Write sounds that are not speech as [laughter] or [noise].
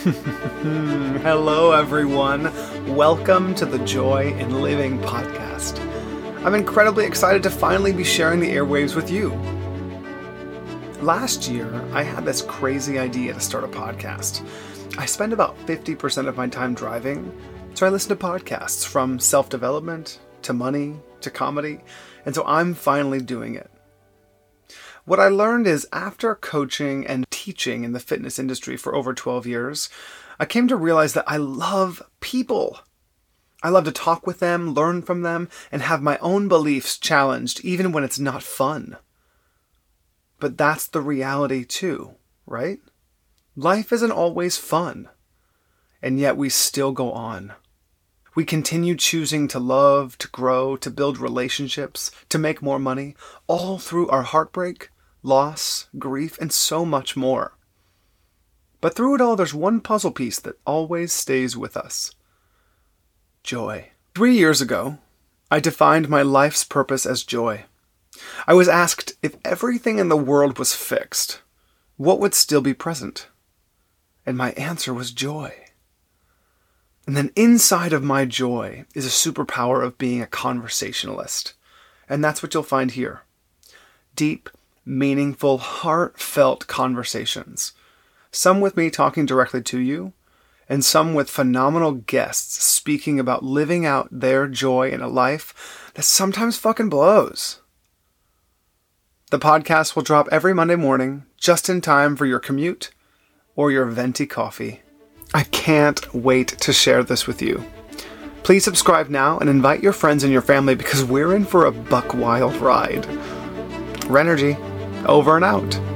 [laughs] Hello, everyone. Welcome to the Joy in Living podcast. I'm incredibly excited to finally be sharing the airwaves with you. Last year, I had this crazy idea to start a podcast. I spend about 50% of my time driving, so I listen to podcasts from self development to money to comedy, and so I'm finally doing it. What I learned is after coaching and teaching in the fitness industry for over 12 years, I came to realize that I love people. I love to talk with them, learn from them, and have my own beliefs challenged even when it's not fun. But that's the reality too, right? Life isn't always fun. And yet we still go on. We continue choosing to love, to grow, to build relationships, to make more money, all through our heartbreak, loss, grief, and so much more. But through it all, there's one puzzle piece that always stays with us joy. Three years ago, I defined my life's purpose as joy. I was asked if everything in the world was fixed, what would still be present? And my answer was joy. And then inside of my joy is a superpower of being a conversationalist. And that's what you'll find here deep, meaningful, heartfelt conversations. Some with me talking directly to you, and some with phenomenal guests speaking about living out their joy in a life that sometimes fucking blows. The podcast will drop every Monday morning, just in time for your commute or your venti coffee. I can't wait to share this with you. Please subscribe now and invite your friends and your family because we're in for a buck wild ride. Renergy, over and out.